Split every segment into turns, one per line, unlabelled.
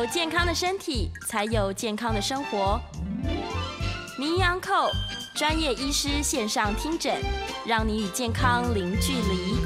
有健康的身体，才有健康的生活。名医昂寇专业医师线上听诊，让你与健康零距离。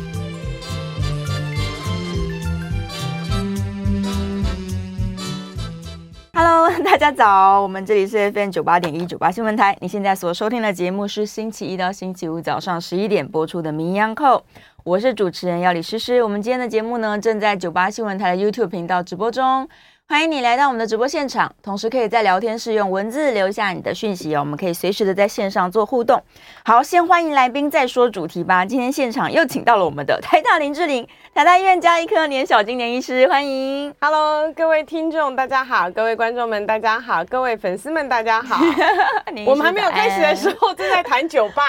Hello，大家早，我们这里是 FM 九八点一九八新闻台。你现在所收听的节目是星期一到星期五早上十一点播出的名医昂寇，我是主持人药李诗诗。我们今天的节目呢，正在九八新闻台的 YouTube 频道直播中。欢迎你来到我们的直播现场，同时可以在聊天室用文字留下你的讯息哦，我们可以随时的在线上做互动。好，先欢迎来宾，再说主题吧。今天现场又请到了我们的台大林志玲。台大医院加医科年小金年医师，欢迎。
Hello，各位听众大家好，各位观众们大家好，各位粉丝们大家好。我们还没有开始的时候正在谈酒吧。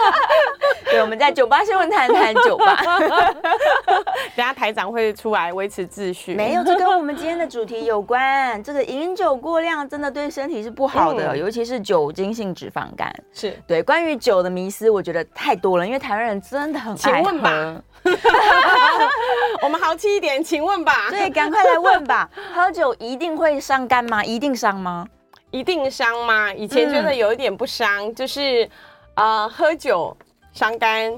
对，我们在酒吧新闻谈谈酒吧。
等下台长会出来维持秩序。
没有，这跟我们今天的主题有关。这个饮酒过量真的对身体是不好的，嗯、尤其是酒精性脂肪肝。
是
对，关于酒的迷思，我觉得太多了，因为台湾人真的很爱喝。请问吧。
我们豪气一点，请问吧。
对，赶快来问吧。喝酒一定会伤肝吗？一定伤吗？
一定伤吗？以前觉得有一点不伤，嗯、就是呃，喝酒伤肝。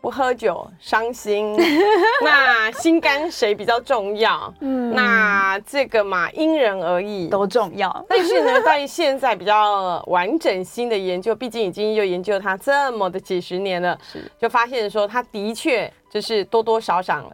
不喝酒伤心，那心肝谁比较重要？嗯，那这个嘛，因人而异，
都重要。
但是呢，在现在比较完整新的研究，毕竟已经又研究它这么的几十年了，是就发现说，它的确就是多多少少，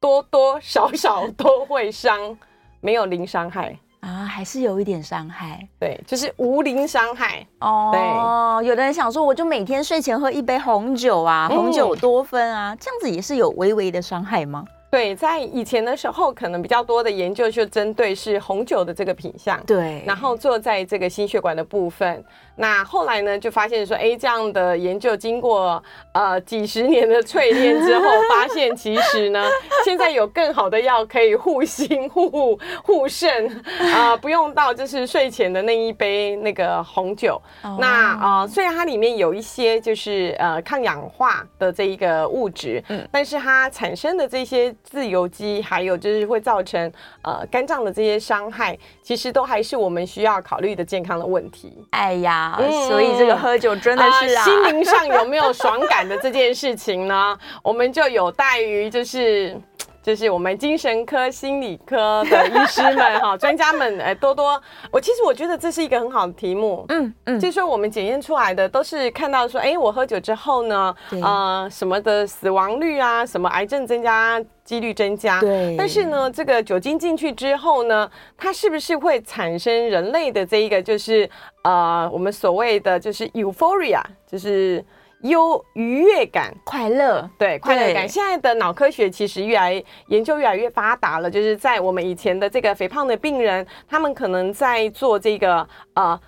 多多少少都会伤，没有零伤害。
啊，还是有一点伤害，
对，就是无零伤害
哦。对，有的人想说，我就每天睡前喝一杯红酒啊，红酒多酚啊，嗯、这样子也是有微微的伤害吗？
对，在以前的时候，可能比较多的研究就针对是红酒的这个品相，
对，
然后做在这个心血管的部分。那后来呢，就发现说，哎，这样的研究经过呃几十年的淬炼之后，发现其实呢，现在有更好的药可以护心护护肾啊，不用到就是睡前的那一杯那个红酒。Oh. 那啊、呃，虽然它里面有一些就是呃抗氧化的这一个物质，嗯，但是它产生的这些自由基，还有就是会造成呃肝脏的这些伤害，其实都还是我们需要考虑的健康的问题。
哎呀。嗯、所以这个喝酒真的是啊，
呃、心灵上有没有爽感的这件事情呢？我们就有待于就是就是我们精神科、心理科的医师们哈，专家们哎多多。我其实我觉得这是一个很好的题目，嗯嗯，就是说我们检验出来的都是看到说，哎，我喝酒之后呢，呃，什么的死亡率啊，什么癌症增加。几率增加，对。但是呢，这个酒精进去之后呢，它是不是会产生人类的这一个，就是呃，我们所谓的就是 euphoria，就是优愉悦感、
快乐，
对，快乐感。现在的脑科学其实越来研究越来越发达了，就是在我们以前的这个肥胖的病人，他们可能在做这个呃。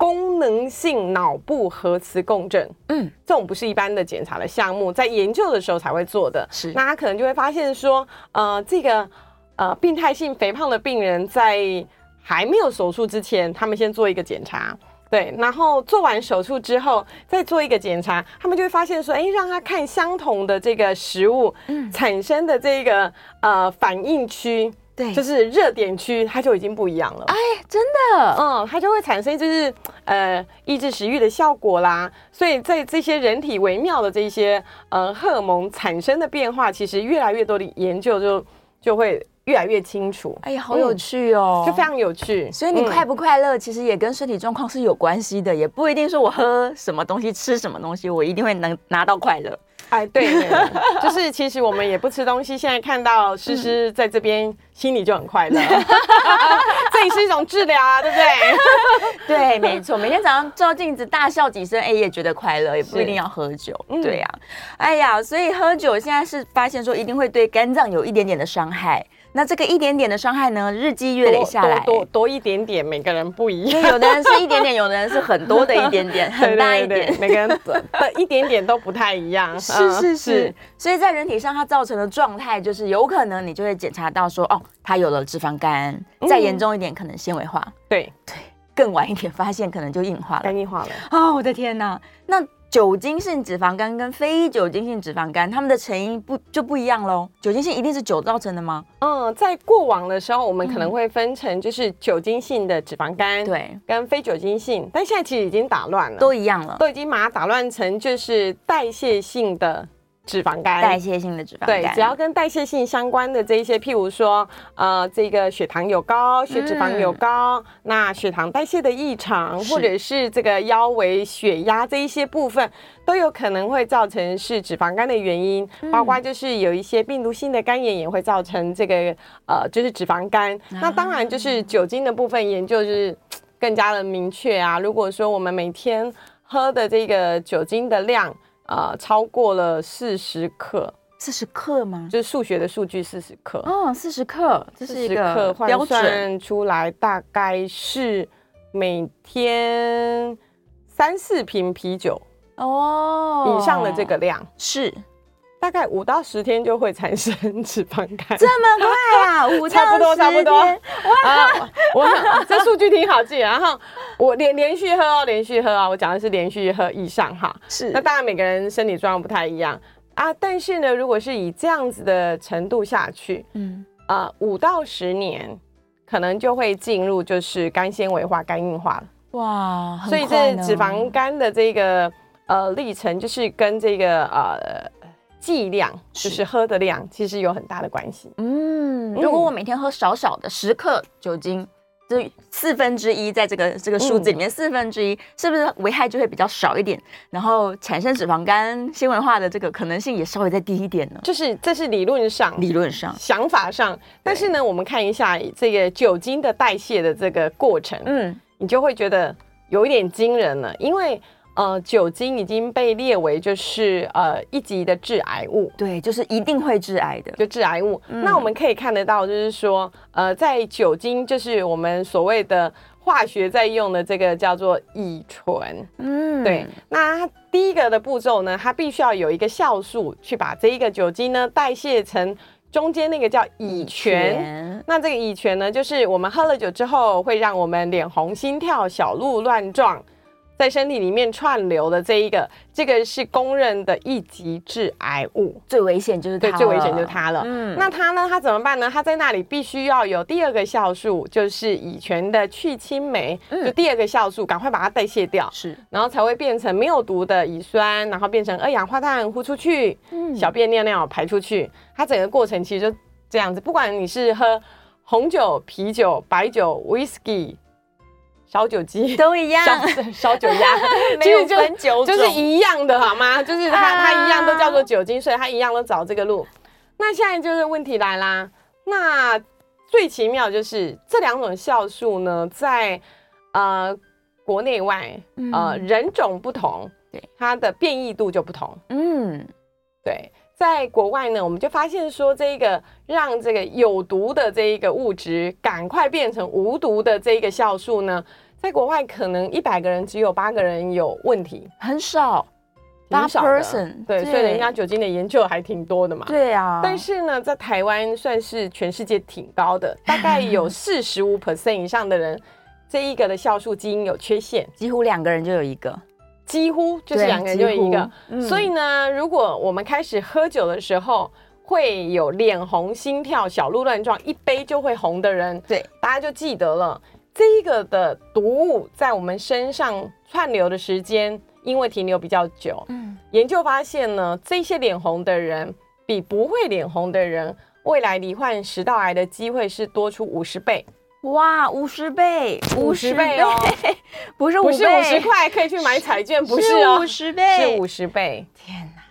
功能性脑部核磁共振，嗯，这种不是一般的检查的项目，在研究的时候才会做的。是，那他可能就会发现说，呃，这个呃病态性肥胖的病人在还没有手术之前，他们先做一个检查，对，然后做完手术之后再做一个检查，他们就会发现说，哎，让他看相同的这个食物，嗯，产生的这个呃反应区。对，就是热点区，它就已经不一样了。
哎，真的，
嗯，它就会产生就是呃抑制食欲的效果啦。所以在这些人体微妙的这些呃荷尔蒙产生的变化，其实越来越多的研究就就会越来越清楚。
哎呀，好有趣哦，
就非常有趣。
所以你快不快乐，其实也跟身体状况是有关系的，也不一定说我喝什么东西、吃什么东西，我一定会能拿到快乐。
哎，对，就是其实我们也不吃东西，现在看到诗诗在这边，心里就很快乐。这也是一种治疗啊，对不对？
对，没错。每天早上照镜子大笑几声，哎，也觉得快乐，也不一定要喝酒。对呀，哎呀，所以喝酒现在是发现说一定会对肝脏有一点点的伤害。那这个一点点的伤害呢，日积月累下来，
多多，多一点点，每个人不一样。
有的人是一点点，有的人是很多的一点点，很大一
点，每个人的一点点都不太一样。
是是是，所以在人体上它造成的状态，就是有可能你就会检查到说，哦，它有了脂肪肝，再严重一点可能纤维化。
对
对，更晚一点发现可能就硬化了，
肝硬化了。
哦，我的天哪，那。酒精性脂肪肝跟非酒精性脂肪肝，它们的成因不就不一样喽？酒精性一定是酒造成的吗？
嗯，在过往的时候，我们可能会分成就是酒精性的脂肪肝，
对，
跟非酒精性，但现在其实已经打乱了，
都一样了，
都已经把它打乱成就是代谢性的。脂肪肝，
代谢性的脂肪肝，
对，只要跟代谢性相关的这一些，譬如说，呃，这个血糖有高，血脂肪有高，嗯、那血糖代谢的异常，或者是这个腰围、血压这一些部分，都有可能会造成是脂肪肝的原因。嗯、包括就是有一些病毒性的肝炎也会造成这个呃，就是脂肪肝。啊、那当然就是酒精的部分研究是更加的明确啊。如果说我们每天喝的这个酒精的量，呃，超过了四十克，
四十克吗？
就是数学的数据，四十克。
哦，四十克，这是一个标准。
换算出来大概是每天三四瓶啤酒哦以上的这个量
是。
大概五到十天就会产生脂肪肝，
这么快啊？五
差不多，差不多。哇，我想这数据挺好记。然后我连连续喝哦，连续喝啊，我讲的是连续喝以上哈。
是。
那当然每个人身体状况不太一样啊，但是呢，如果是以这样子的程度下去，嗯啊，五到十年可能就会进入就是肝纤维化、肝硬化了。
哇，
所以这脂肪肝的这个呃历程，就是跟这个呃。剂量就是喝的量，其实有很大的关系。
嗯，如果我每天喝少少的十克酒精，就四分之一，在这个这个数字里面，四分之一是不是危害就会比较少一点？然后产生脂肪肝、纤维化的这个可能性也稍微再低一点呢？
就是这是理论上，
理论上
想法上。但是呢，我们看一下这个酒精的代谢的这个过程，嗯，你就会觉得有一点惊人了，因为。呃，酒精已经被列为就是呃一级的致癌物，
对，就是一定会致癌的，
就致癌物。嗯、那我们可以看得到，就是说，呃，在酒精就是我们所谓的化学在用的这个叫做乙醇，嗯，对。那它第一个的步骤呢，它必须要有一个酵素去把这一个酒精呢代谢成中间那个叫乙醛。乙醛。那这个乙醛呢，就是我们喝了酒之后会让我们脸红、心跳、小鹿乱撞。在身体里面串流的这一个，这个是公认的一级致癌物，
最危险就是它，
对，最危险就是它了。嗯，那它呢？它怎么办呢？它在那里必须要有第二个酵素，就是乙醛的去氢酶，嗯、就第二个酵素，赶快把它代谢掉，
是，
然后才会变成没有毒的乙酸，然后变成二氧化碳呼出去，嗯，小便尿尿排出去，它整个过程其实就这样子。不管你是喝红酒、啤酒、白酒、Whisky。烧酒鸡
都一样，
烧酒鸭 没有分酒种，就是一样的，好吗？就是它它一样都叫做酒精，所以它一样都找这个路。那现在就是问题来啦。那最奇妙就是这两种酵素呢，在呃国内外呃人种不同，对它的变异度就不同。嗯，对。在国外呢，我们就发现说，这个让这个有毒的这一个物质赶快变成无毒的这一个酵素呢，在国外可能一百个人只有八个人有问题，
很少，八 person，
对，对，所以人家酒精的研究还挺多的嘛。
对啊，
但是呢，在台湾算是全世界挺高的，大概有 四十五 percent 以上的人，这一个的酵素基因有缺陷，
几乎两个人就有一个。
几乎就是两个人就有一个，嗯、所以呢，如果我们开始喝酒的时候会有脸红、心跳、小鹿乱撞，一杯就会红的人，
对，
大家就记得了，这一个的毒物在我们身上串流的时间，因为停留比较久，嗯，研究发现呢，这些脸红的人比不会脸红的人未来罹患食道癌的机会是多出五十倍。
哇，五十倍，
五十倍哦，
不是五
不是五十块可以去买彩券，不是哦，
五十倍，
是五十倍。
天哪！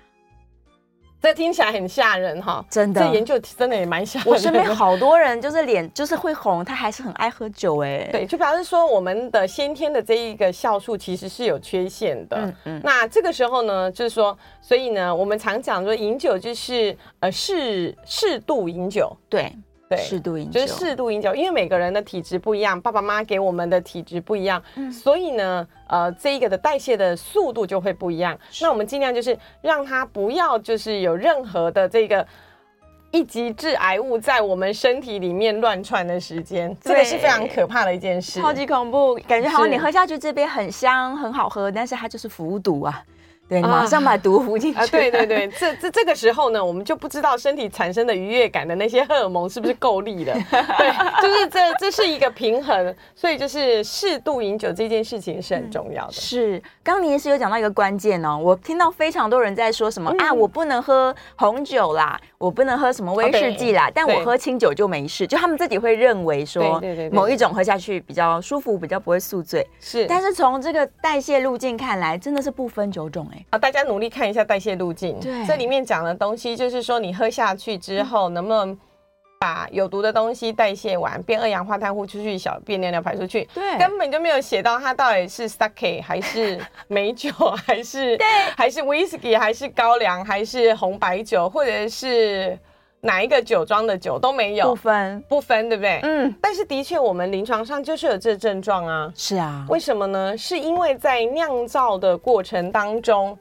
这听起来很吓人哈，
真的，
这研究真的也蛮吓人的。
我身边好多人就是脸就是会红，他还是很爱喝酒哎。
对，就表示说我们的先天的这一个酵素其实是有缺陷的。嗯嗯。那这个时候呢，就是说，所以呢，我们常讲说饮酒就是呃适适度饮酒。
对。
对，
适度饮酒。
就是适度饮酒，因为每个人的体质不一样，爸爸妈妈给我们的体质不一样，嗯、所以呢，呃，这一个的代谢的速度就会不一样。那我们尽量就是让它不要就是有任何的这个一级致癌物在我们身体里面乱窜的时间，这个是非常可怕的一件事，
超级恐怖，感觉好像你喝下去这杯很香很好喝，但是它就是服毒啊。对，马上把毒服进去。啊，
对对对，这这这个时候呢，我们就不知道身体产生的愉悦感的那些荷尔蒙是不是够力了。对，就是这这是一个平衡，所以就是适度饮酒这件事情是很重要的。嗯、
是，刚刚你也是有讲到一个关键哦，我听到非常多人在说什么、嗯、啊，我不能喝红酒啦，我不能喝什么威士忌啦，但我喝清酒就没事，就他们自己会认为说，某一种喝下去比较舒服，比较不会宿醉。是，但是从这个代谢路径看来，真的是不分酒种哎。
啊，大家努力看一下代谢路径。对，这里面讲的东西就是说，你喝下去之后，能不能把有毒的东西代谢完，变二氧化碳呼出去，小便尿尿排出去。对，根本就没有写到它到底是 sake 还是 美酒，还是对，还是 whisky，还是高粱，还是红白酒，或者是哪一个酒庄的酒都没有，
不分
不分，对不对？嗯。但是的确，我们临床上就是有这症状啊。
是啊。
为什么呢？是因为在酿造的过程当中。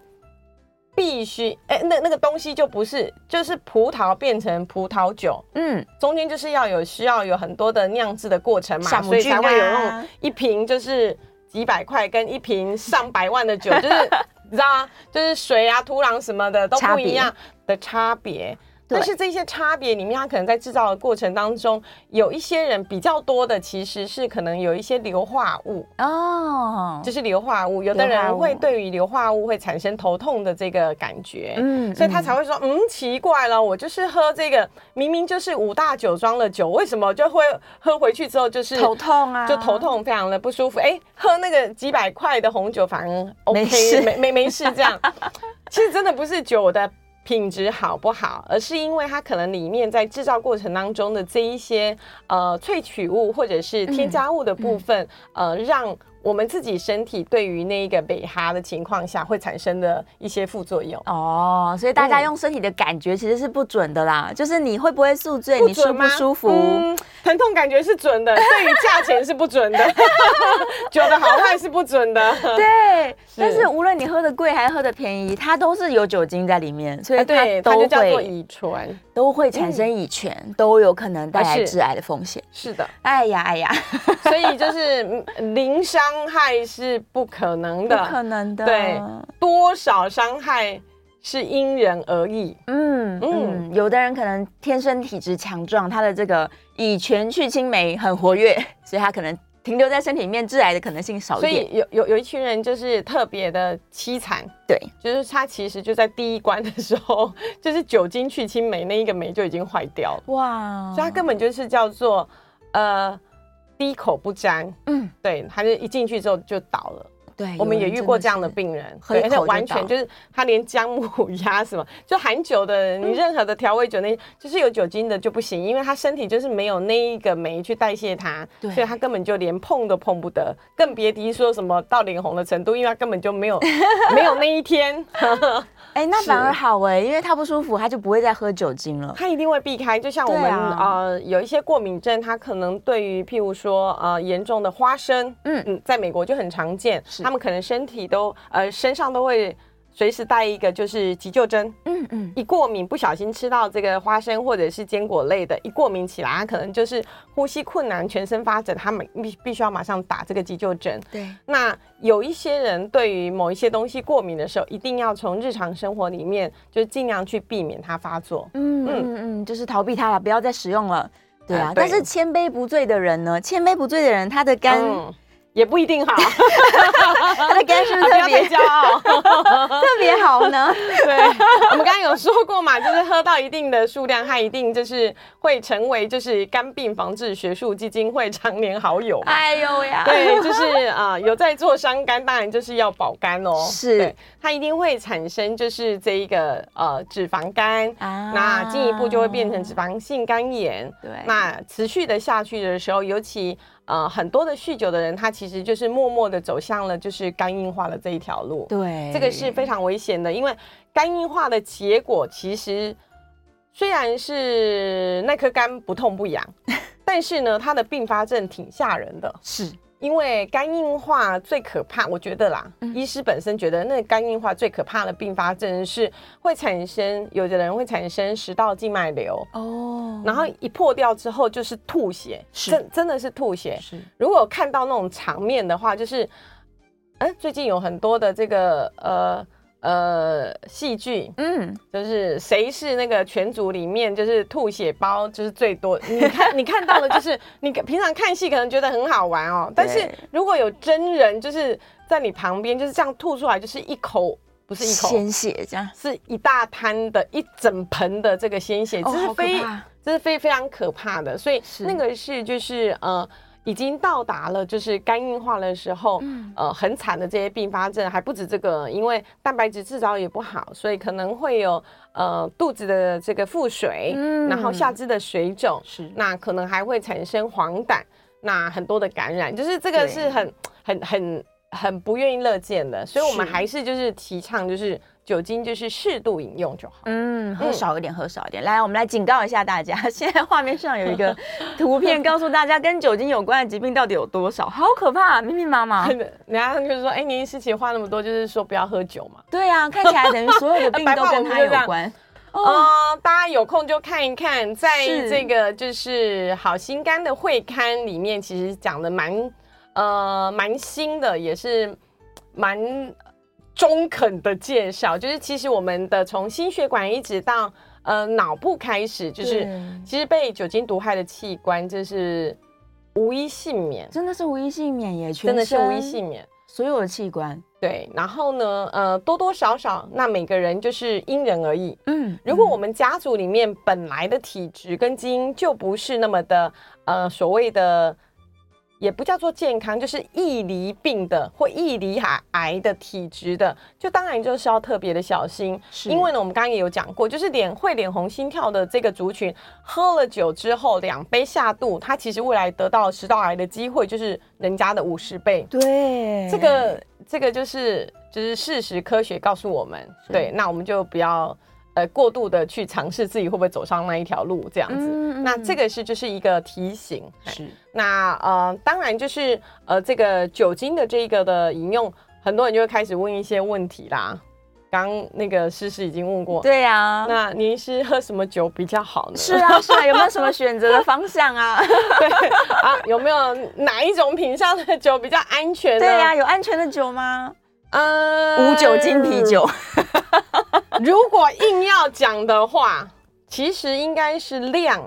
必须哎、欸，那那个东西就不是，就是葡萄变成葡萄酒，嗯，中间就是要有需要有很多的酿制的过程嘛，啊、所以才会有那种一瓶就是几百块跟一瓶上百万的酒，就是 你知道吗？就是水啊、土壤什么的都不一样的差别。但是这些差别里面，它可能在制造的过程当中，有一些人比较多的，其实是可能有一些硫化物哦，就是硫化物。有的人会对于硫化物会产生头痛的这个感觉，嗯，所以他才会说，嗯，奇怪了，我就是喝这个明明就是五大酒庄的酒，为什么就会喝回去之后就是
头痛啊，
就头痛，非常的不舒服。哎，喝那个几百块的红酒，反而 OK，没没没事这样。其实真的不是酒的。品质好不好，而是因为它可能里面在制造过程当中的这一些呃萃取物或者是添加物的部分，嗯嗯、呃让。我们自己身体对于那一个北哈的情况下会产生的一些副作用
哦，所以大家用身体的感觉其实是不准的啦。嗯、就是你会不会宿醉，你舒不舒服、
嗯，疼痛感觉是准的，对于价钱是不准的，酒的好坏是不准的。
对，是但是无论你喝的贵还是喝的便宜，它都是有酒精在里面，所以它都会、啊、叫做乙醇，都会产生乙醛，嗯、都有可能带来致癌的风险。
是的，
哎呀哎呀，
所以就是零伤。伤害是不可能的，
不可能的。
对，多少伤害是因人而异。嗯
嗯，有的人可能天生体质强壮，他的这个乙醛去青酶很活跃，所以他可能停留在身体里面致癌的可能性少一点。
所以有有有一群人就是特别的凄惨，
对，
就是他其实就在第一关的时候，就是酒精去青酶那一个酶就已经坏掉了。哇，所以他根本就是叫做呃。滴口不沾，嗯，对，他就一进去之后就倒了。对，我们也遇过这样的病人，对，而且完全就是他连姜母鸭什么，就含酒的，你任何的调味酒那，就是有酒精的就不行，因为他身体就是没有那一个酶去代谢它，对，所以他根本就连碰都碰不得，更别提说什么到脸红的程度，因为他根本就没有 没有那一天。
哎、欸，那反而好哎、欸，因为他不舒服，他就不会再喝酒精了。
他一定会避开，就像我们、啊、呃有一些过敏症，他可能对于譬如说呃严重的花生，嗯嗯，在美国就很常见，是他们可能身体都呃身上都会。随时带一个就是急救针，嗯嗯，一过敏不小心吃到这个花生或者是坚果类的，一过敏起来，他可能就是呼吸困难、全身发疹，他们必必须要马上打这个急救针。对，那有一些人对于某一些东西过敏的时候，一定要从日常生活里面就尽量去避免它发作。嗯
嗯嗯，就是逃避它了，不要再使用了。对啊，但是千杯不醉的人呢？千杯不醉的人，他的肝。嗯也不一定好，他的肝是不是特别骄傲，特别好好呢？
对，我们刚刚有说过嘛，就是喝到一定的数量，它一定就是会成为就是肝病防治学术基金会常年好友。
哎呦呀，
对，就是啊、呃，有在做伤肝，当然就是要保肝哦。
是，
它一定会产生就是这一个呃脂肪肝啊，那进一步就会变成脂肪性肝炎。
对，
那持续的下去的时候，尤其。呃，很多的酗酒的人，他其实就是默默的走向了就是肝硬化的这一条路。
对，
这个是非常危险的，因为肝硬化的结果其实虽然是那颗肝不痛不痒，但是呢，它的并发症挺吓人的。
是。
因为肝硬化最可怕，我觉得啦，嗯、医师本身觉得那肝硬化最可怕的并发症是会产生，有的人会产生食道静脉瘤哦，然后一破掉之后就是吐血，真真的是吐血。是，如果看到那种场面的话，就是，哎，最近有很多的这个呃。呃，戏剧，嗯，就是谁是那个全组里面就是吐血包就是最多。你看，你看到的就是你平常看戏可能觉得很好玩哦，但是如果有真人就是在你旁边就是这样吐出来，就是一口不是一口
鲜血，这样
是一大滩的一整盆的这个鲜血，这是非这是非非常可怕的。所以那个是就是呃。已经到达了，就是肝硬化的时候，嗯、呃，很惨的这些并发症还不止这个，因为蛋白质制造也不好，所以可能会有呃肚子的这个腹水，嗯、然后下肢的水肿，是，那可能还会产生黄疸，那很多的感染，就是这个是很很很很不愿意乐见的，所以我们还是就是提倡就是。酒精就是适度饮用就好。嗯，
喝少一点，喝少一点。来，我们来警告一下大家，现在画面上有一个 图片，告诉大家跟酒精有关的疾病到底有多少，好可怕，密密麻麻。人
家就是说，哎，年轻时期话那么多，就是说不要喝酒嘛。
对啊，看起来等于所有的病都跟它有关。
哦，大家有空就看一看，在这个就是好心肝的会刊里面，其实讲的蛮呃蛮新的，也是蛮。中肯的介绍，就是其实我们的从心血管一直到呃脑部开始，就是其实被酒精毒害的器官，就是无一幸免，
真的是无一幸免耶，
真的是无一幸免，
所有的器官。
对，然后呢，呃，多多少少，那每个人就是因人而异。嗯，如果我们家族里面本来的体质跟基因就不是那么的呃所谓的。也不叫做健康，就是易离病的或易离癌癌的体质的，就当然就是要特别的小心。是因为呢，我们刚刚也有讲过，就是脸会脸红心跳的这个族群，喝了酒之后两杯下肚，他其实未来得到食道癌的机会就是人家的五十倍。
对，
这个这个就是就是事实，科学告诉我们。对，那我们就不要。呃，过度的去尝试自己会不会走上那一条路，这样子，嗯嗯、那这个是就是一个提醒。是，那呃，当然就是呃，这个酒精的这个的饮用，很多人就会开始问一些问题啦。刚那个诗诗已经问过，
对呀、啊，
那您是喝什么酒比较好呢？
是啊，是啊，有没有什么选择的方向啊？
对啊，有没有哪一种品相的酒比较安全？
对呀、啊，有安全的酒吗？呃，无酒精啤酒。
如果硬要讲的话，其实应该是量，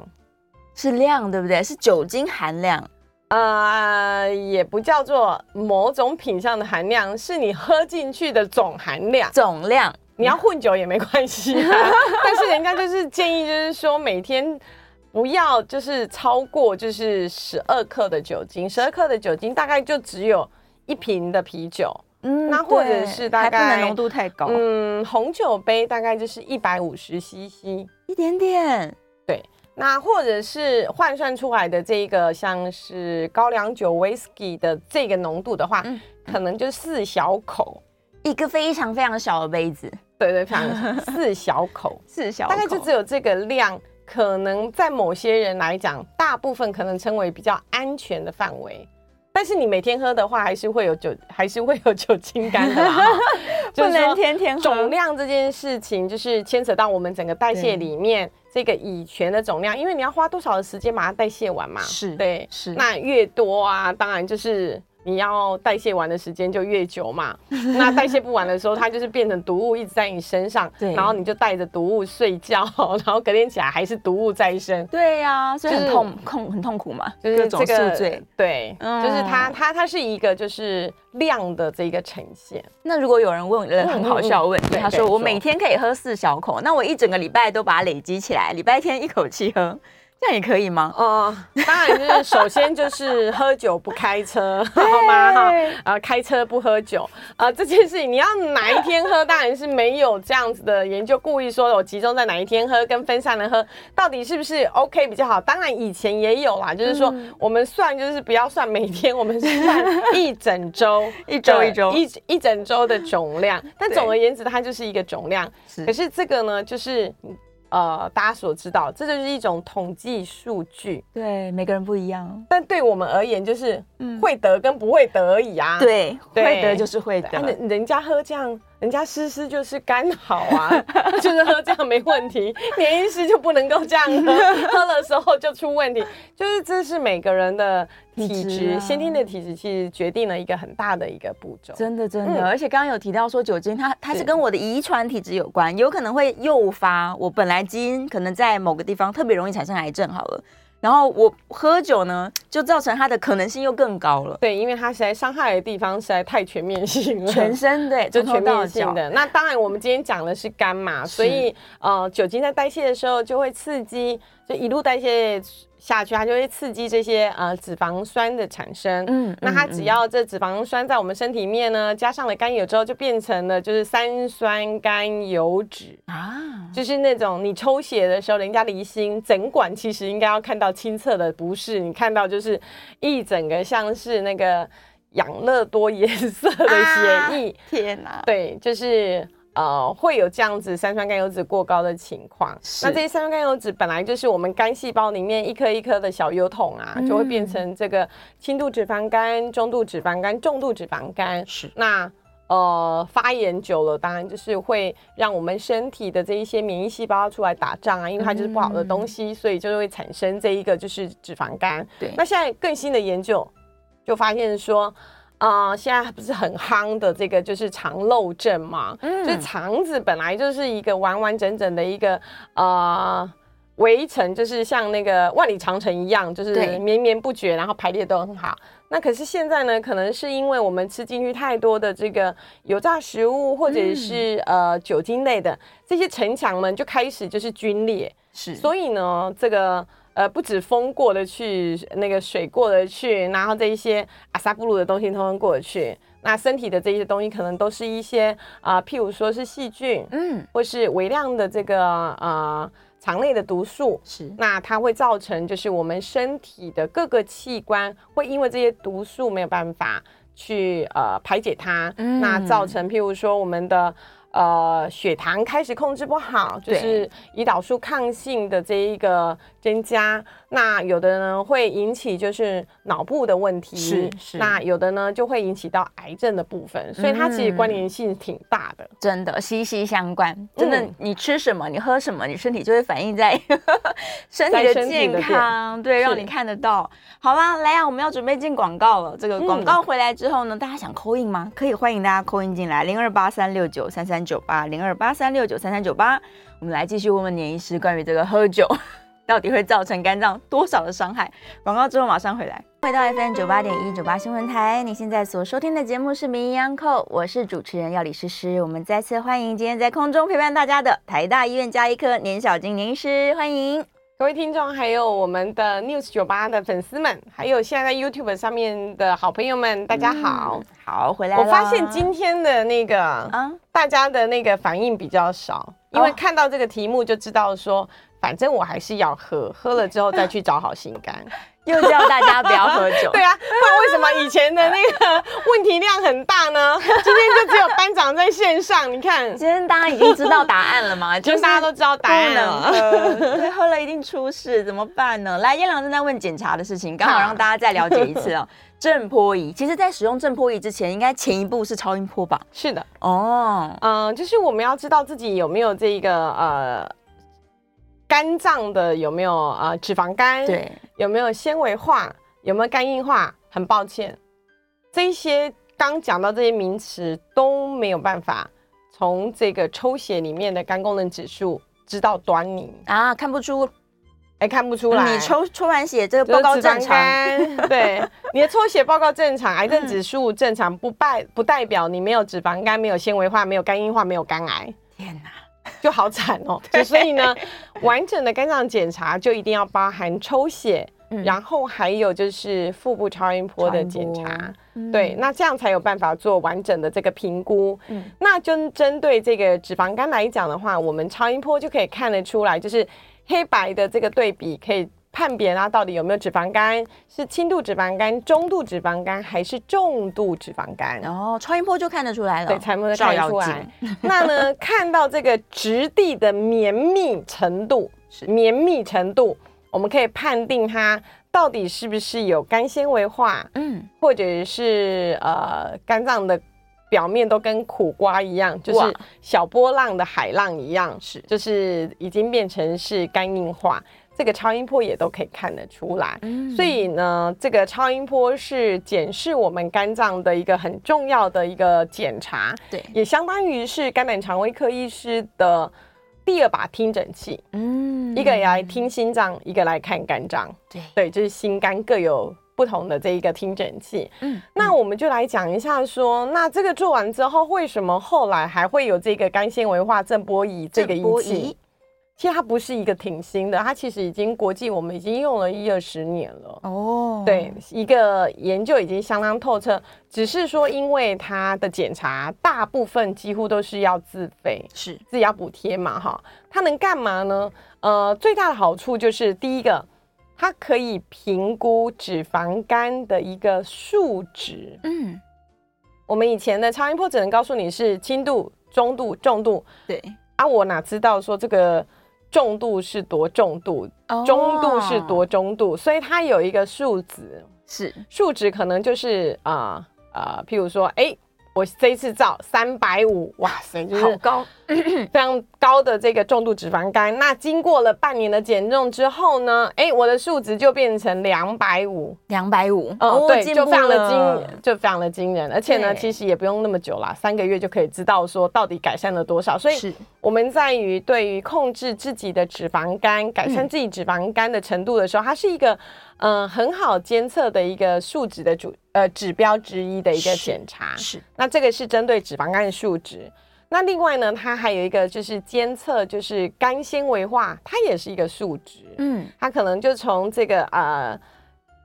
是量，对不对？是酒精含量，
呃，也不叫做某种品相的含量，是你喝进去的总含量，
总量。
你要混酒也没关系啊，但是人家就是建议，就是说每天不要就是超过就是十二克的酒精，十二克的酒精大概就只有一瓶的啤酒。嗯，那或者是大概
不能浓度太高。
嗯，红酒杯大概就是一百五十 CC，
一点点。
对，那或者是换算出来的这一个像是高粱酒 Whisky 的这个浓度的话，嗯、可能就四小口，
一个非常非常小的杯子。
对对，非常 四小口，
四小口，
大概就只有这个量，可能在某些人来讲，大部分可能称为比较安全的范围。但是你每天喝的话，还是会有酒，还是会有酒精肝的啦。
不能天天喝。
总量这件事情，就是牵扯到我们整个代谢里面这个乙醛的总量，因为你要花多少的时间把它代谢完嘛。是，对，是。那越多啊，当然就是你要代谢完的时间就越久嘛。那代谢不完的时候，它就是变成毒物一直在你身上，
对，
然后你就带着毒物睡觉，然后隔天起来还是毒物在身。
对呀、啊，所以很痛痛、就是、很痛苦嘛，
就是
这个。
对，嗯、就是它它它是一个就是量的这个呈现。
那如果有人问了很好笑的问题，
嗯嗯、
他说我每天可以喝四小口，那我一整个礼拜都把它累积起来，礼拜天一口气喝。这样也可以吗？
哦、呃，当然就是首先就是喝酒不开车，好吗？哈，呃，开车不喝酒，呃，这件事情你要哪一天喝，当然是没有这样子的研究，故意说我集中在哪一天喝，跟分散的喝，到底是不是 OK 比较好？当然以前也有啦，就是说我们算就是不要算每天，我们是算 一整周，
一周一周
一一整周的总量，但总而言之，它就是一个总量。可是这个呢，就是。呃，大家所知道，这就是一种统计数据。
对，每个人不一样。
但对我们而言，就是会得跟不会得而已啊。
嗯、对，对，会得就是会得。
人人家喝这样。人家诗诗就是刚好啊，就是喝这样没问题，年医师就不能够这样喝，喝了时候就出问题。就是这是每个人的体质，啊、先天的体质其实决定了一个很大的一个步骤。
真的真的，嗯、而且刚刚有提到说酒精它，它它是跟我的遗传体质有关，有可能会诱发我本来基因可能在某个地方特别容易产生癌症。好了。然后我喝酒呢，就造成它的可能性又更高了。
对，因为它实在伤害的地方实在太全面性了，
全身对，
就全面性的。那当然，我们今天讲的是肝嘛，所以呃，酒精在代谢的时候就会刺激，就一路代谢。下去，它就会刺激这些呃脂肪酸的产生。嗯，那它只要这脂肪酸在我们身体里面呢，加上了甘油之后，就变成了就是三酸甘油脂啊，就是那种你抽血的时候，人家离心整管其实应该要看到清澈的，不是？你看到就是一整个像是那个养乐多颜色的血液。啊、
天哪！
对，就是。呃，会有这样子三酸甘油脂过高的情况。那这些三酸甘油脂本来就是我们肝细胞里面一颗一颗的小油桶啊，嗯、就会变成这个轻度脂肪肝、中度脂肪肝、重度脂肪肝。是。那呃，发炎久了，当然就是会让我们身体的这一些免疫细胞出来打仗啊，因为它就是不好的东西，嗯、所以就会产生这一个就是脂肪肝。对。那现在更新的研究就发现说。啊、呃，现在不是很夯的这个就是肠漏症嘛？嗯，就是肠子本来就是一个完完整整的一个呃围城，就是像那个万里长城一样，就是绵绵不绝，然后排列都很好。那可是现在呢，可能是因为我们吃进去太多的这个油炸食物，或者是、嗯、呃酒精类的这些城墙们就开始就是皲裂，是，所以呢，这个。呃，不止风过得去，那个水过得去，然后这一些阿萨布鲁的东西通通过得去。那身体的这些东西可能都是一些啊、呃，譬如说是细菌，嗯，或是微量的这个呃肠内的毒素，是。那它会造成就是我们身体的各个器官会因为这些毒素没有办法去呃排解它，嗯，那造成譬如说我们的。呃，血糖开始控制不好，就是胰岛素抗性的这一个增加。那有的呢会引起就是脑部的问题，是是。那有的呢就会引起到癌症的部分，所以它其实关联性挺大的，
真的息息相关。真的，你吃什么，你喝什么，你身体就会反映在 身体的健康，对，让你看得到。好啦，来啊，我们要准备进广告了。这个广告回来之后呢，大家想 call in 吗？可以欢迎大家 call in 进来，零二八三六九三三九八，零二八三六九三三九八。我们来继续问问年医师关于这个喝酒。到底会造成肝脏多少的伤害？广告之后马上回来。回到 FM 九八点一九八新闻台，你现在所收听的节目是《名医央叩》，我是主持人药理诗诗。我们再次欢迎今天在空中陪伴大家的台大医院加医科年小金年医师，欢迎
各位听众，还有我们的 News 九八的粉丝们，还有现在在 YouTube 上面的好朋友们，大家好，
嗯、好回来了。
我发现今天的那个啊，大家的那个反应比较少，因为看到这个题目就知道说。反正我还是要喝，喝了之后再去找好心肝。
又叫大家不要喝酒。
对啊，不然为什么以前的那个问题量很大呢？今天就只有班长在线上，你看，
今天大家已经知道答案了吗？
就是大家都知道答案了。
对，喝了一定出事，怎么办呢？来，彦良正在问检查的事情，刚好让大家再了解一次哦。震波仪，其实在使用震波仪之前，应该前一步是超音波吧？
是的。哦，嗯，就是我们要知道自己有没有这个呃。肝脏的有没有啊、呃？脂肪肝？对，有没有纤维化？有没有肝硬化？很抱歉，这些刚讲到这些名词都没有办法从这个抽血里面的肝功能指数知道端倪
啊，看不出，
哎，看不出来。
你抽抽完血，这个报告正常，
对，你的抽血报告正常，癌症指数正常，不代不代表你没有脂肪肝、没有纤维化、没有肝硬化、没有肝癌。
天哪，
就好惨哦。就所以呢，完整的肝脏检查就一定要包含抽血。嗯、然后还有就是腹部超音波的检查，嗯、对，那这样才有办法做完整的这个评估。嗯，那就针对这个脂肪肝来讲的话，我们超音波就可以看得出来，就是黑白的这个对比，可以判别它到底有没有脂肪肝，是轻度脂肪肝、中度脂肪肝还是重度脂肪肝。
然后超音波就看得出来了，
对，超音波看得出来。那呢，看到这个质地的绵密程度，是绵密程度。我们可以判定它到底是不是有肝纤维化，嗯，或者是呃肝脏的表面都跟苦瓜一样，就是小波浪的海浪一样，是。就是已经变成是肝硬化，这个超音波也都可以看得出来。嗯，所以呢，这个超音波是检视我们肝脏的一个很重要的一个检查，对，也相当于是肝胆肠胃科医师的。第二把听诊器，嗯，一个来听心脏，一个来看肝脏，对。对，就是心肝各有不同的这一个听诊器，嗯，那我们就来讲一下说，那这个做完之后，为什么后来还会有这个肝纤维化震波仪这个仪器？其实它不是一个挺新的，它其实已经国际我们已经用了一二十年了哦。对，一个研究已经相当透彻，只是说因为它的检查大部分几乎都是要自费，是自己要补贴嘛哈。它能干嘛呢？呃，最大的好处就是第一个，它可以评估脂肪肝的一个数值。嗯，我们以前的超音波只能告诉你是轻度、中度、重度。对啊，我哪知道说这个。重度是多重度，中度是多中度，所以它有一个数值，是数值可能就是啊啊、呃呃，譬如说，哎、欸。我这一次照三百五，哇塞，就是好高，非常高的这个重度脂肪肝。那经过了半年的减重之后呢，哎，我的数值就变成两百五，
两百五，
哦，对，就非常的惊，就非常的惊人。而且呢，其实也不用那么久啦，三个月就可以知道说到底改善了多少。所以我们在于对于控制自己的脂肪肝、改善自己脂肪肝的程度的时候，它是一个。嗯、呃，很好监测的一个数值的主呃指标之一的一个检查是，是。那这个是针对脂肪肝的数值。那另外呢，它还有一个就是监测，就是肝纤维化，它也是一个数值。嗯，它可能就从这个呃。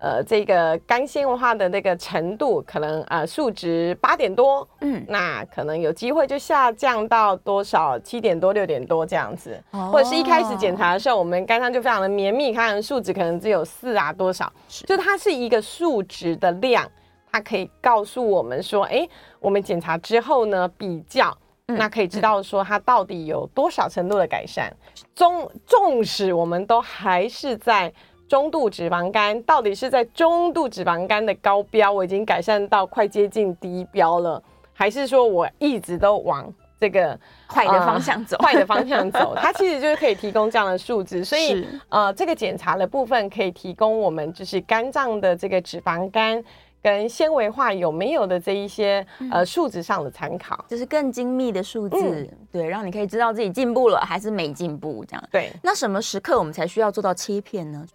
呃，这个肝纤维化的那个程度，可能呃数值八点多，嗯，那可能有机会就下降到多少七点多、六点多这样子，哦、或者是一开始检查的时候，我们肝脏就非常的绵密，看数值可能只有四啊多少，是。就它是一个数值的量，它可以告诉我们说，哎，我们检查之后呢，比较，嗯、那可以知道说它到底有多少程度的改善，纵纵使我们都还是在。中度脂肪肝到底是在中度脂肪肝的高标，我已经改善到快接近低标了，还是说我一直都往这个
坏的方向走？
坏的方向走，它其实就是可以提供这样的数字，所以呃，这个检查的部分可以提供我们就是肝脏的这个脂肪肝跟纤维化有没有的这一些呃数值上的参考，
就是更精密的数字，嗯、对，让你可以知道自己进步了还是没进步这样。
对，
那什么时刻我们才需要做到切片呢？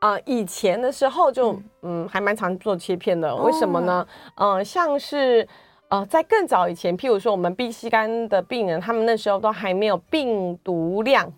啊、呃，以前的时候就嗯，嗯还蛮常做切片的，为什么呢？嗯、呃，像是呃在更早以前，譬如说我们 B 型肝的病人，他们那时候都还没有病毒量，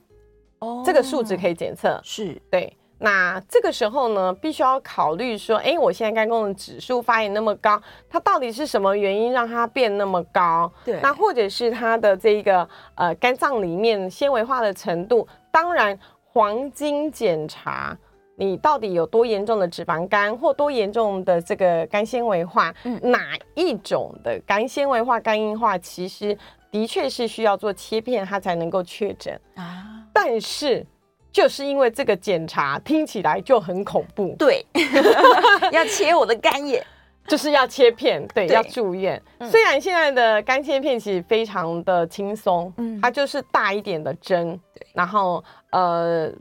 哦，这个数值可以检测，是对。那这个时候呢，必须要考虑说，哎，我现在肝功能指数发炎那么高，它到底是什么原因让它变那么高？对，那或者是它的这一个呃肝脏里面纤维化的程度，当然黄金检查。你到底有多严重的脂肪肝，或多严重的这个肝纤维化？嗯，哪一种的肝纤维化、肝硬化，其实的确是需要做切片，它才能够确诊啊。但是，就是因为这个检查听起来就很恐怖，
对，要切我的肝也，
就是要切片，对，对要住院。嗯、虽然现在的肝切片其实非常的轻松，嗯，它就是大一点的针，对，然后呃。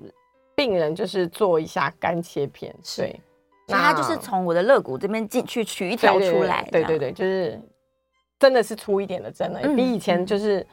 病人就是做一下肝切片，对，
所以它就是从我的肋骨这边进去取一条出来。
对对对，就是真的是粗一点的针了，嗯、比以前就是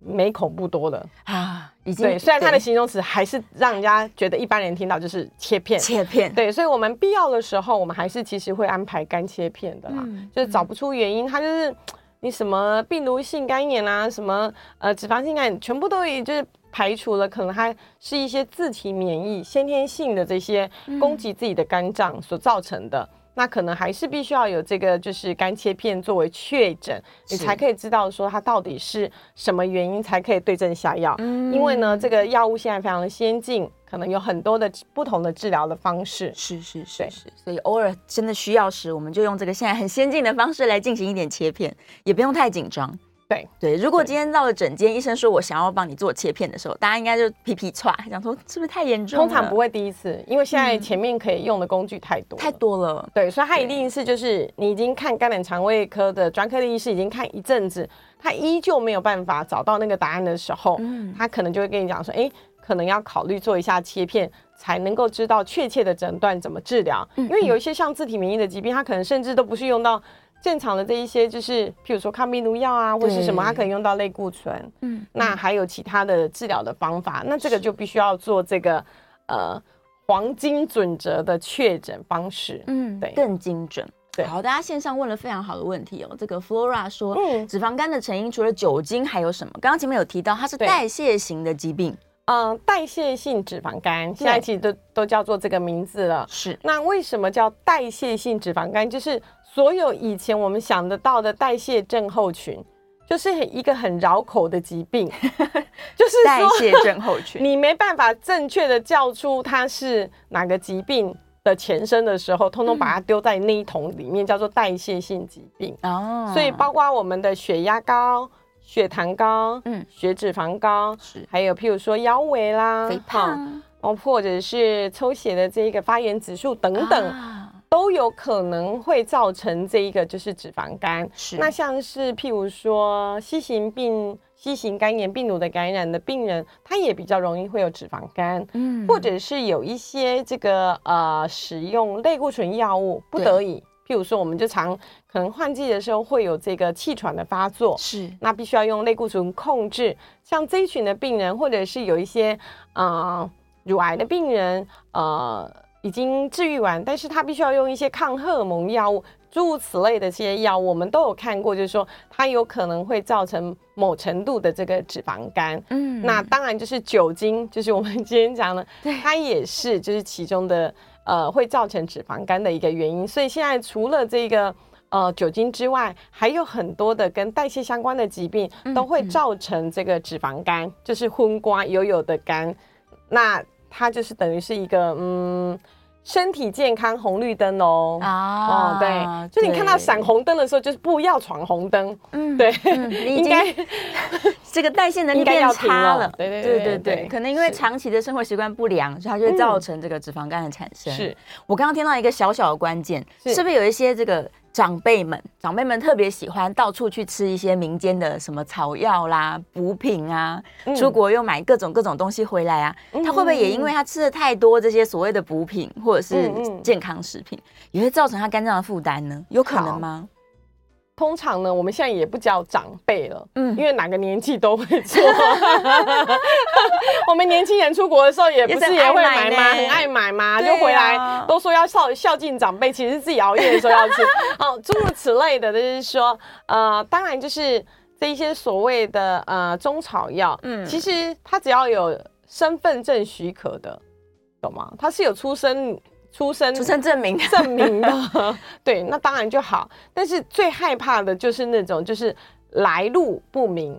没恐怖多了啊。已经对，虽然它的形容词还是让人家觉得一般人听到就是切片，
切片。
对，所以我们必要的时候，我们还是其实会安排肝切片的啦。嗯、就是找不出原因，它就是你什么病毒性肝炎啊，什么呃脂肪性肝炎，全部都已就是排除了，可能还是一些自体免疫、先天性的这些攻击自己的肝脏所造成的。嗯那可能还是必须要有这个，就是肝切片作为确诊，你才可以知道说它到底是什么原因，才可以对症下药。嗯，因为呢，这个药物现在非常的先进，可能有很多的不同的治疗的方式。
是是是是，所以偶尔真的需要时，我们就用这个现在很先进的方式来进行一点切片，也不用太紧张。
对
对，如果今天到了诊间，医生说我想要帮你做切片的时候，大家应该就皮皮剉，想说是不是太严重？
通常不会第一次，因为现在前面可以用的工具太多、嗯、
太多了。
对，所以他一定是就是你已经看肝胆肠胃科的专科的医师已经看一阵子，他依旧没有办法找到那个答案的时候，嗯，他可能就会跟你讲说，哎，可能要考虑做一下切片，才能够知道确切的诊断怎么治疗。嗯、因为有一些像自体免疫的疾病，它可能甚至都不是用到。正常的这一些就是，譬如说抗病毒药啊，或者是什么，它可以用到类固醇。嗯，那还有其他的治疗的方法，那这个就必须要做这个呃黄金准则的确诊方式。嗯，对，
更精准。
对，
好，大家线上问了非常好的问题哦。这个 Flora 说，嗯，脂肪肝的成因除了酒精还有什么？刚刚前面有提到，它是代谢型的疾病。
嗯，代谢性脂肪肝现在其实都都叫做这个名字了。
是，
那为什么叫代谢性脂肪肝？就是。所有以前我们想得到的代谢症候群，就是一个很绕口的疾病，就是
代谢症候群。
你没办法正确的叫出它是哪个疾病的前身的时候，通通把它丢在那一桶里面，叫做代谢性疾病。哦，所以包括我们的血压高、血糖高、嗯，血脂肪高，是还有譬如说腰围啦、
肥胖，
哦，或者是抽血的这个发炎指数等等。啊都有可能会造成这一个就是脂肪肝。是，那像是譬如说 C 型病、C 型肝炎病毒的感染的病人，他也比较容易会有脂肪肝。嗯，或者是有一些这个呃使用类固醇药物不得已，譬如说我们就常可能换季的时候会有这个气喘的发作，是，那必须要用类固醇控制。像这一群的病人，或者是有一些呃乳癌的病人，呃。已经治愈完，但是他必须要用一些抗荷尔蒙药物，诸如此类的这些药物，我们都有看过，就是说它有可能会造成某程度的这个脂肪肝。嗯，那当然就是酒精，就是我们今天讲的，它也是就是其中的呃会造成脂肪肝的一个原因。所以现在除了这个呃酒精之外，还有很多的跟代谢相关的疾病都会造成这个脂肪肝，嗯嗯就是昏瓜油油的肝。那它就是等于是一个嗯，身体健康红绿灯哦啊，哦对，就你看到闪红灯的时候，就是不要闯红灯，嗯，对，应该
这个代谢能力变差了，
对对对对对，
可能因为长期的生活习惯不良，所以它就会造成这个脂肪肝的产生。是我刚刚听到一个小小的关键，是不是有一些这个？长辈们，长辈们特别喜欢到处去吃一些民间的什么草药啦、补品啊，嗯、出国又买各种各种东西回来啊。嗯、他会不会也因为他吃的太多这些所谓的补品或者是健康食品，也会造成他肝脏的负担呢？有可能吗？
通常呢，我们现在也不叫长辈了，嗯，因为哪个年纪都会做。我们年轻人出国的时候，也不是也会买吗？很爱买吗？就回来都说要孝孝敬长辈，其实自己熬夜的时候要吃。好，诸如此类的，就是说，呃，当然就是这一些所谓的呃中草药，嗯，其实它只要有身份证许可的，懂吗？它是有出生。出生
出生证明
证明的，对，那当然就好。但是最害怕的就是那种就是来路不明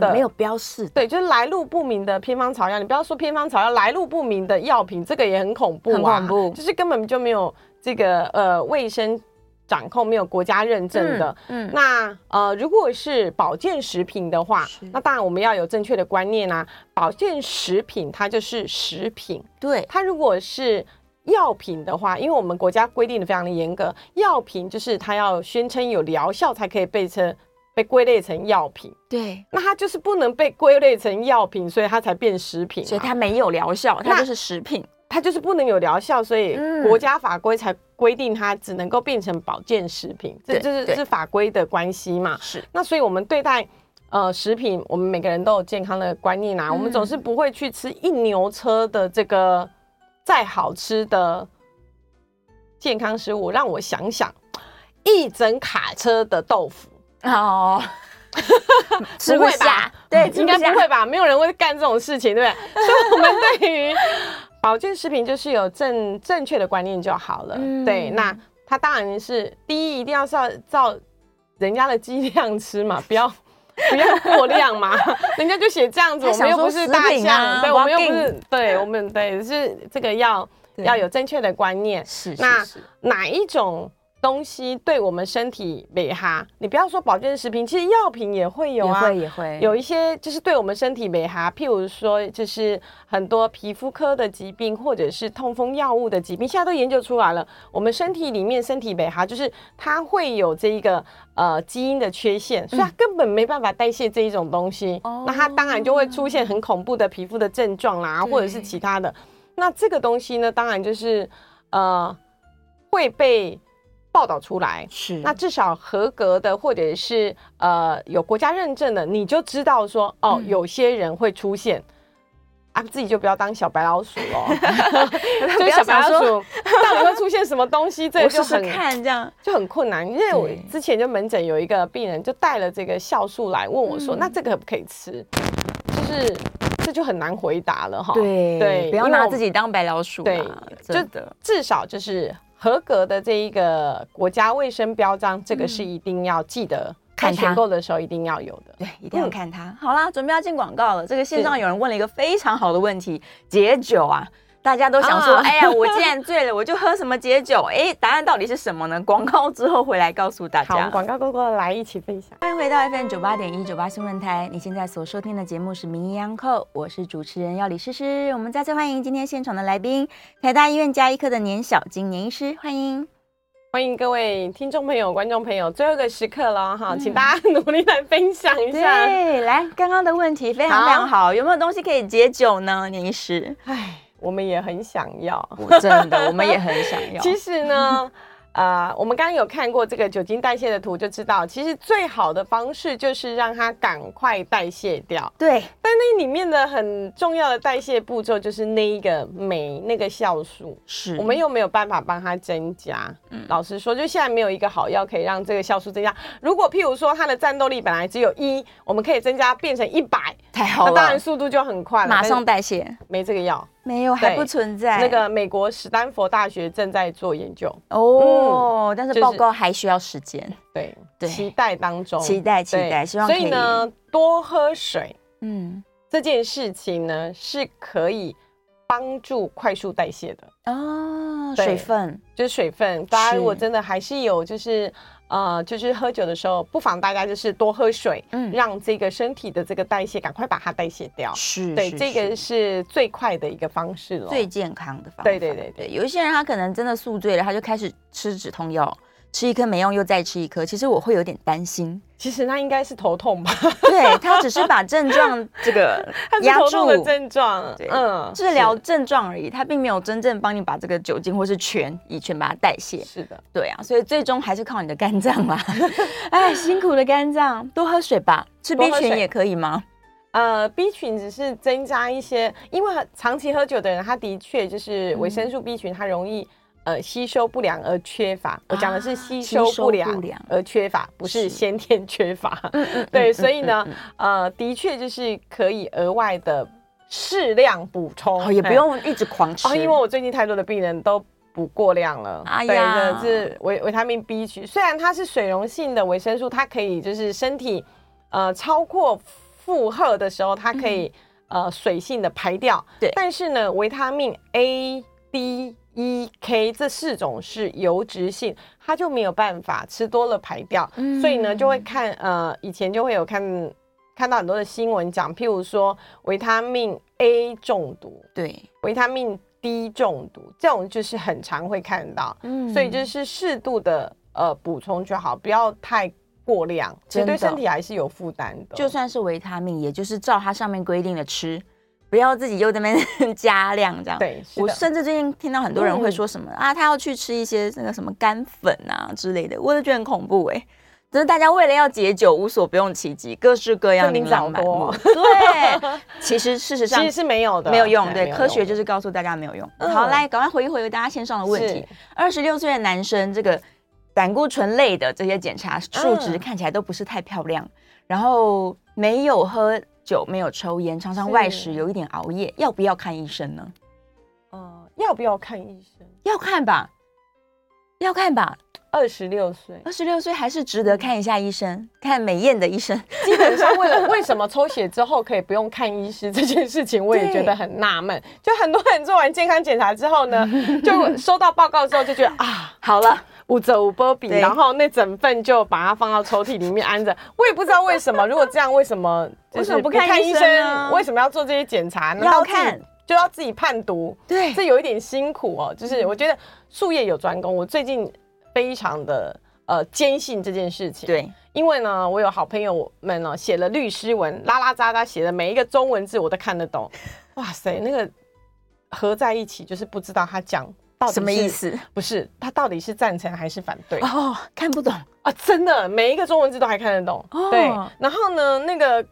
的，
哦、没有标示。
对，就是来路不明的偏方草药。你不要说偏方草药，来路不明的药品，这个也很恐怖啊，很恐怖。就是根本就没有这个呃卫生掌控，没有国家认证的。嗯，嗯那呃，如果是保健食品的话，那当然我们要有正确的观念啊。保健食品它就是食品，
对，
它如果是。药品的话，因为我们国家规定的非常的严格，药品就是它要宣称有疗效才可以被称被归类成药品。
对，
那它就是不能被归类成药品，所以它才变食品，
所以它没有疗效，它就是食品。
它就是不能有疗效，所以国家法规才规定它只能够变成保健食品，这就是是法规的关系嘛？
是。
那所以我们对待呃食品，我们每个人都有健康的观念啊，嗯、我们总是不会去吃一牛车的这个再好吃的健康食物。让我想想，一整卡车的豆腐
哦。
不会吧？
对，
应该不会吧？没有人会干这种事情，对不对？所以我们对于保健食品就是有正正确的观念就好了。嗯、对，那它当然是第一，一定要是要照人家的剂量吃嘛，不要 不要过量嘛。人家就写这样子，我们又不是大象，啊、对，我们又不是，对我们对是这个要要有正确的观念。
是，
那哪一种？东西对我们身体美哈，你不要说保健食品，其实药品也会有啊，
也会也会。
有一些就是对我们身体美哈，譬如说就是很多皮肤科的疾病或者是痛风药物的疾病，现在都研究出来了，我们身体里面身体美哈，就是它会有这一个呃基因的缺陷，所以它根本没办法代谢这一种东西，嗯、那它当然就会出现很恐怖的皮肤的症状啦，或者是其他的。那这个东西呢，当然就是呃会被。报道出来
是，
那至少合格的或者是呃有国家认证的，你就知道说哦，嗯、有些人会出现啊，自己就不要当小白老鼠哦，就是小白老鼠到底会出现什么东西，这就很
看这样
就很困难。因为我之前就门诊有一个病人就带了这个酵素来问我说，嗯、那这个可不可以吃？就是这就很难回答了哈。
对对，不要拿自己当白老鼠，
对，就至少就是。合格的这一个国家卫生标章，这个是一定要记得看选购的时候一定要有的。
对，一定要看它。好啦，准备要进广告了。这个线上有人问了一个非常好的问题：解酒啊。大家都想说，啊、哎呀，我既然醉了，我就喝什么解酒？哎，答案到底是什么呢？广告之后回来告诉大家。
好，广告过后来一起分享。
欢迎回到 FM 九八点一九八新闻台，你现在所收听的节目是《名医央叩》，我是主持人药理诗诗。我们再次欢迎今天现场的来宾，台大医院加医科的年小金年医师，欢迎，
欢迎各位听众朋友、观众朋友，最后一个时刻了哈，请大家努力来分享一下。
对，来，刚刚的问题非常非常好，好有没有东西可以解酒呢？年医师，
哎。我们也很想要，
真的，我们也很想要。
其实呢。呃，我们刚刚有看过这个酒精代谢的图，就知道其实最好的方式就是让它赶快代谢掉。
对，
但那里面的很重要的代谢步骤就是那一个酶，那个酵素，
是
我们又没有办法帮它增加。嗯，老实说，就现在没有一个好药可以让这个酵素增加。如果譬如说它的战斗力本来只有一，我们可以增加变成一百，
太好了，
那当然速度就很快了，
马上代谢。
没这个药。
没有，还不存在。
那个美国史丹佛大学正在做研究
哦，嗯、但是报告还需要时间。
对对，期待当中，
期待期待，希望。
所以呢，多喝水，
嗯，
这件事情呢是可以帮助快速代谢的
哦。水分
就是水分，大家如果真的还是有就是。呃，就是喝酒的时候，不妨大家就是多喝水，嗯，让这个身体的这个代谢赶快把它代谢掉。
是，
对，这个是最快的一个方式了，
最健康的方法。
对对对对，
有一些人他可能真的宿醉了，他就开始吃止痛药。吃一颗没用，又再吃一颗，其实我会有点担心。
其实那应该是头痛吧？
对，他只是把症状这个 压住
的症状，
对，嗯，治疗症状而已，他并没有真正帮你把这个酒精或是醛乙醛把它代谢。
是的，
对啊，所以最终还是靠你的肝脏啦。哎，辛苦的肝脏，多喝水吧。吃 B 群也可以吗？
呃，B 群只是增加一些，因为长期喝酒的人，他的确就是维生素 B 群，它容易。呃，吸收不良而缺乏，我讲的是吸收不良而缺乏，不是先天缺乏。对，所以呢，呃，的确就是可以额外的适量补充，
也不用一直狂吃。
哦因为我最近太多的病人都补过量了。哎呀，对，是维维他命 B 群，虽然它是水溶性的维生素，它可以就是身体呃超过负荷的时候，它可以呃水性的排掉。对，但是呢，维他命 A、D。E、K 这四种是油脂性，它就没有办法吃多了排掉，嗯、所以呢就会看呃以前就会有看看到很多的新闻讲，譬如说维他命 A 中毒，
对，
维他命 D 中毒，这种就是很常会看到，嗯，所以就是适度的呃补充就好，不要太过量，其实对身体还是有负担的。
就算是维他命，也就是照它上面规定的吃。不要自己又在那边 加量这样。
对，
我甚至最近听到很多人会说什么、嗯、啊，他要去吃一些那个什么干粉啊之类的，我都觉得很恐怖哎、欸。就是大家为了要解酒，无所不用其极，各式各样的方法。对，其实事实上
其实是没有的，
没有用。对，科学就是告诉大家没有用。嗯、好，来，赶快回一回大家线上的问题。二十六岁的男生，这个胆固醇类的这些检查数值看起来都不是太漂亮，嗯、然后没有喝酒，没有抽烟，常常外食，有一点熬夜，要不要看医生呢？
呃，要不要看医生？
要看吧，要看吧。
二十六岁，
二十六岁还是值得看一下医生，看美艳的医生。
基本上，为了为什么抽血之后可以不用看医师这件事情，我也觉得很纳闷。就很多人做完健康检查之后呢，就收到报告之后就觉得啊，
好了，
无则无波比，然后那整份就把它放到抽屉里面安着。我也不知道为什么，如果这样，为什么
为什么不看医生呢？
为什么要做这些检查呢？
要看
就要自己判读，对，这有一点辛苦哦。就是我觉得术业有专攻，我最近非常的。呃，坚信这件事情。对，因为呢，我有好朋友们呢写了律师文，拉拉杂杂写的每一个中文字我都看得懂。哇塞，那个合在一起就是不知道他讲到底什么意思，不是他到底是赞成还是反对
哦，看不懂
啊，真的每一个中文字都还看得懂。哦、对，然后呢，那个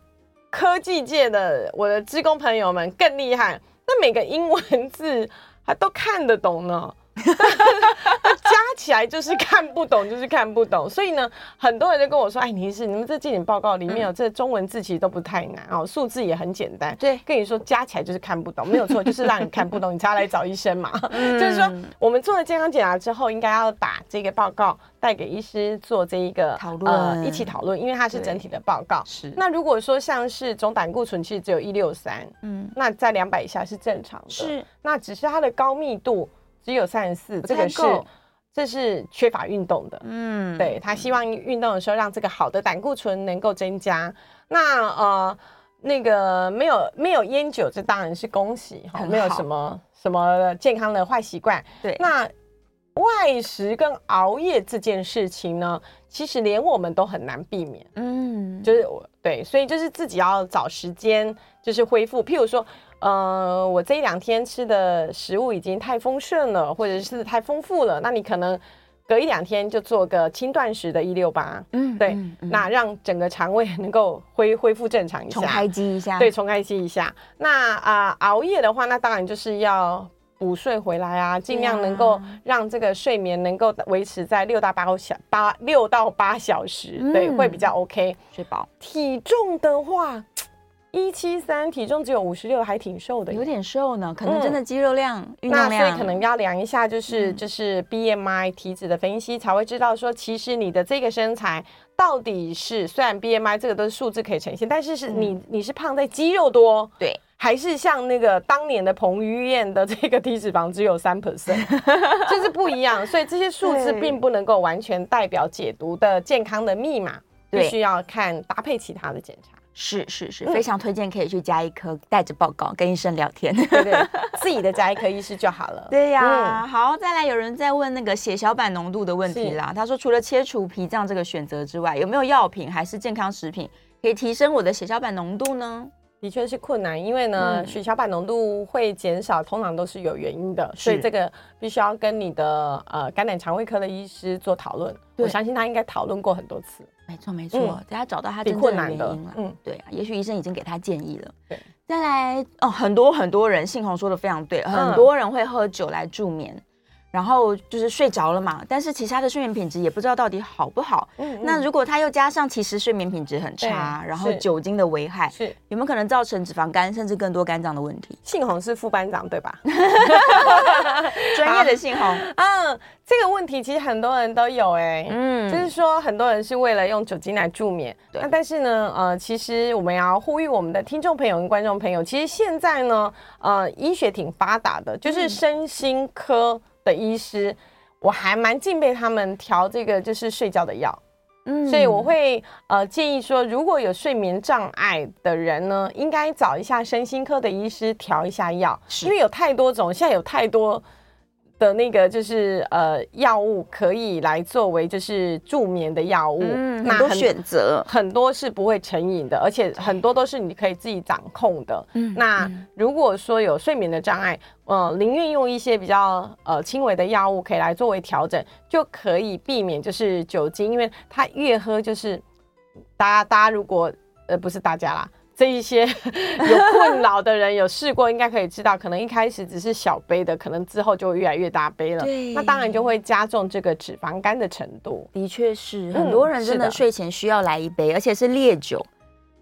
科技界的我的职工朋友们更厉害，那每个英文字还都看得懂呢。加起来就是看不懂，就是看不懂。所以呢，很多人就跟我说：“哎，你是你们这检检报告里面有这中文字，其实都不太难哦，数字也很简单。”对，跟你说加起来就是看不懂，没有错，就是让你看不懂，你才要来找医生嘛。嗯、就是说，我们做了健康检查之后，应该要把这个报告带给医师做这一个讨论、呃，一起讨论，因为它是整体的报告。是。那如果说像是总胆固醇其实只有一六三，嗯，那在两百以下是正常的。是。那只是它的高密度。只有三十四，这个是这是缺乏运动的。嗯，对，他希望运动的时候让这个好的胆固醇能够增加。那呃，那个没有没有烟酒，这当然是恭喜哈，没有什么什么健康的坏习惯。对，那外食跟熬夜这件事情呢，其实连我们都很难避免。嗯，就是我对，所以就是自己要找时间，就是恢复。譬如说。呃，我这一两天吃的食物已经太丰盛了，或者是太丰富了，那你可能隔一两天就做个轻断食的一六八，嗯，对，嗯嗯、那让整个肠胃能够恢恢复正常一下，
重开机一下，
对，重开机一下。那啊、呃，熬夜的话，那当然就是要补睡回来啊，尽量能够让这个睡眠能够维持在六到八个小八六到八小时，嗯、对，会比较 OK，睡饱。体重的话。一七三，体重只有五十六，还挺瘦的，
有点瘦呢。可能真的肌肉量、运、嗯、
动量，那所以可能要量一下，就是、嗯、就是 BMI 体脂的分析，才会知道说，其实你的这个身材到底是，虽然 BMI 这个都是数字可以呈现，但是是你、嗯、你是胖在肌肉多，对，还是像那个当年的彭于晏的这个体脂肪只有三 percent，就是不一样。所以这些数字并不能够完全代表解读的健康的密码，必须要看搭配其他的检查。
是是是，非常推荐可以去加医科带着报告跟医生聊天，
对对，自己的加医科医师就好了。
对呀、啊，嗯、好，再来有人在问那个血小板浓度的问题啦。他说，除了切除脾脏这个选择之外，有没有药品还是健康食品可以提升我的血小板浓度呢？
的确是困难，因为呢，嗯、血小板浓度会减少，通常都是有原因的，所以这个必须要跟你的呃肝胆肠胃科的医师做讨论。我相信他应该讨论过很多次。
没错没错，等下、嗯、找到他真正的原因了。嗯，对啊，也许医生已经给他建议了。对，再来哦，很多很多人，信宏说的非常对，很多人会喝酒来助眠。嗯然后就是睡着了嘛，但是其他的睡眠品质也不知道到底好不好。嗯，嗯，那如果他又加上其实睡眠品质很差，然后酒精的危害，是有没有可能造成脂肪肝甚至更多肝脏的问题？
信宏是副班长对吧？
专业的信宏。
嗯，这个问题其实很多人都有哎、欸，嗯，就是说很多人是为了用酒精来助眠。对，那但是呢，呃，其实我们要呼吁我们的听众朋友跟观众朋友，其实现在呢，呃，医学挺发达的，就是身心科。的医师，我还蛮敬佩他们调这个就是睡觉的药，嗯，所以我会呃建议说，如果有睡眠障碍的人呢，应该找一下身心科的医师调一下药，因为有太多种，现在有太多的那个就是呃药物可以来作为就是助眠的药物，
嗯，很多选择，
很多是不会成瘾的，而且很多都是你可以自己掌控的。嗯，那如果说有睡眠的障碍，呃，宁愿用一些比较呃轻微的药物可以来作为调整，就可以避免就是酒精，因为它越喝就是大家大家如果呃不是大家啦。这一些 有困扰的人有试过，应该可以知道，可能一开始只是小杯的，可能之后就会越来越大杯了。对，那当然就会加重这个脂肪肝的程度。
的确是，很多人真的睡前需要来一杯，而且是烈酒，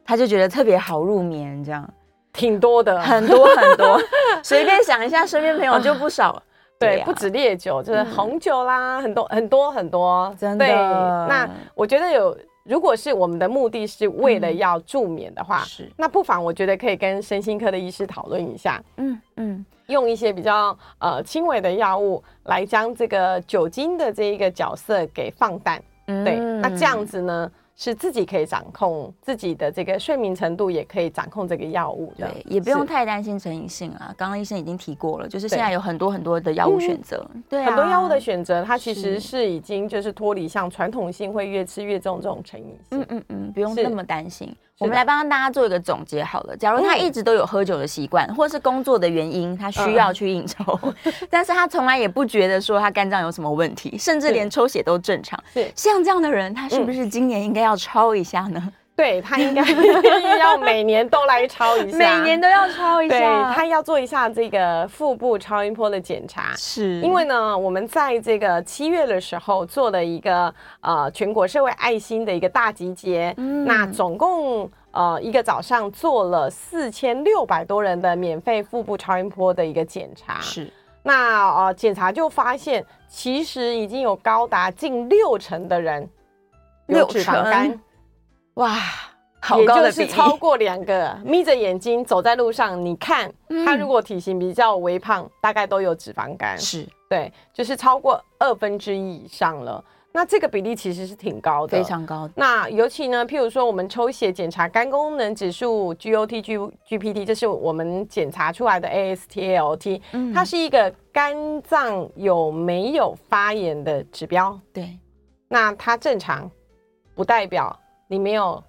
他就觉得特别好入眠。这样
挺多的，
很多很多，随便想一下，身边朋友就不少。
对，不止烈酒，就是红酒啦，很多很多很多。
真的。
那我觉得有。如果是我们的目的是为了要助眠的话，是、嗯、那不妨我觉得可以跟身心科的医师讨论一下，嗯嗯，用一些比较呃轻微的药物来将这个酒精的这一个角色给放淡，嗯、对，那这样子呢？是自己可以掌控自己的这个睡眠程度，也可以掌控这个药物的，
对，也不用太担心成瘾性啊。刚刚医生已经提过了，就是现在有很多很多的药物选择，对，
很多药物的选择，它其实是已经就是脱离像传统性会越吃越重这种成瘾性。
嗯嗯嗯，不用那么担心。我们来帮大家做一个总结好了。假如他一直都有喝酒的习惯，或者是工作的原因，他需要去应酬，但是他从来也不觉得说他肝脏有什么问题，甚至连抽血都正常。对像这样的人，他是不是今年应该要抄一下呢？
对，他应该 要每年都来抄一下，
每年都要抄一下。
对，他要做一下这个腹部超音波的检查，
是。
因为呢，我们在这个七月的时候做了一个呃全国社会爱心的一个大集结，嗯、那总共呃一个早上做了四千六百多人的免费腹部超音波的一个检查，是。那呃检查就发现，其实已经有高达近六成的人有脂肪肝。
哇，好高的比
超过两个，眯着眼睛走在路上，你看他如果体型比较微胖，嗯、大概都有脂肪肝，
是
对，就是超过二分之一以上了。那这个比例其实是挺高的，
非常高的。
那尤其呢，譬如说我们抽血检查肝功能指数 GOT、G GPT，这是我们检查出来的 AST/ALT，嗯、它是一个肝脏有没有发炎的指标。
对，
那它正常，不代表。你没有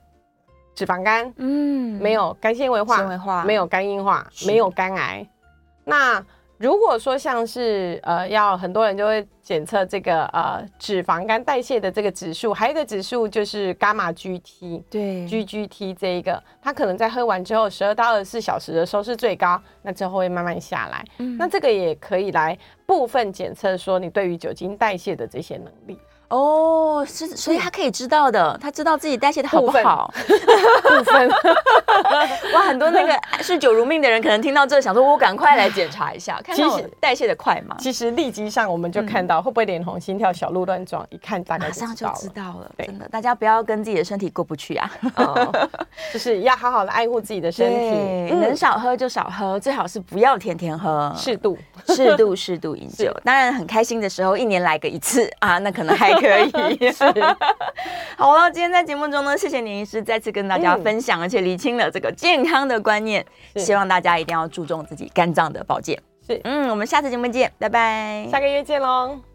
脂肪肝，嗯，没有肝纤维化，纤维化，没有肝硬化，没有肝癌。那如果说像是呃，要很多人就会检测这个呃脂肪肝代谢的这个指数，还有一个指数就是伽马 GT，
对
，GGT 这一个，它可能在喝完之后十二到二十四小时的时候是最高，那之后会慢慢下来。嗯，那这个也可以来部分检测说你对于酒精代谢的这些能力。
哦，是，所以他可以知道的，他知道自己代谢的好不好？
部分，
哇，很多那个嗜酒如命的人，可能听到这想说，我赶快来检查一下，看看我代谢的快吗？
其实立即上我们就看到会不会脸红、心跳、小鹿乱撞，一看大概
马上就知道了。真的，大家不要跟自己的身体过不去啊，
就是要好好的爱护自己的身体，
能少喝就少喝，最好是不要天天喝，
适度，
适度，适度饮酒。当然，很开心的时候，一年来个一次啊，那可能还。可以，是 好了。今天在节目中呢，谢谢林医师再次跟大家分享，嗯、而且厘清了这个健康的观念。希望大家一定要注重自己肝脏的保健。是，嗯，我们下次节目见，拜拜，
下个月见喽。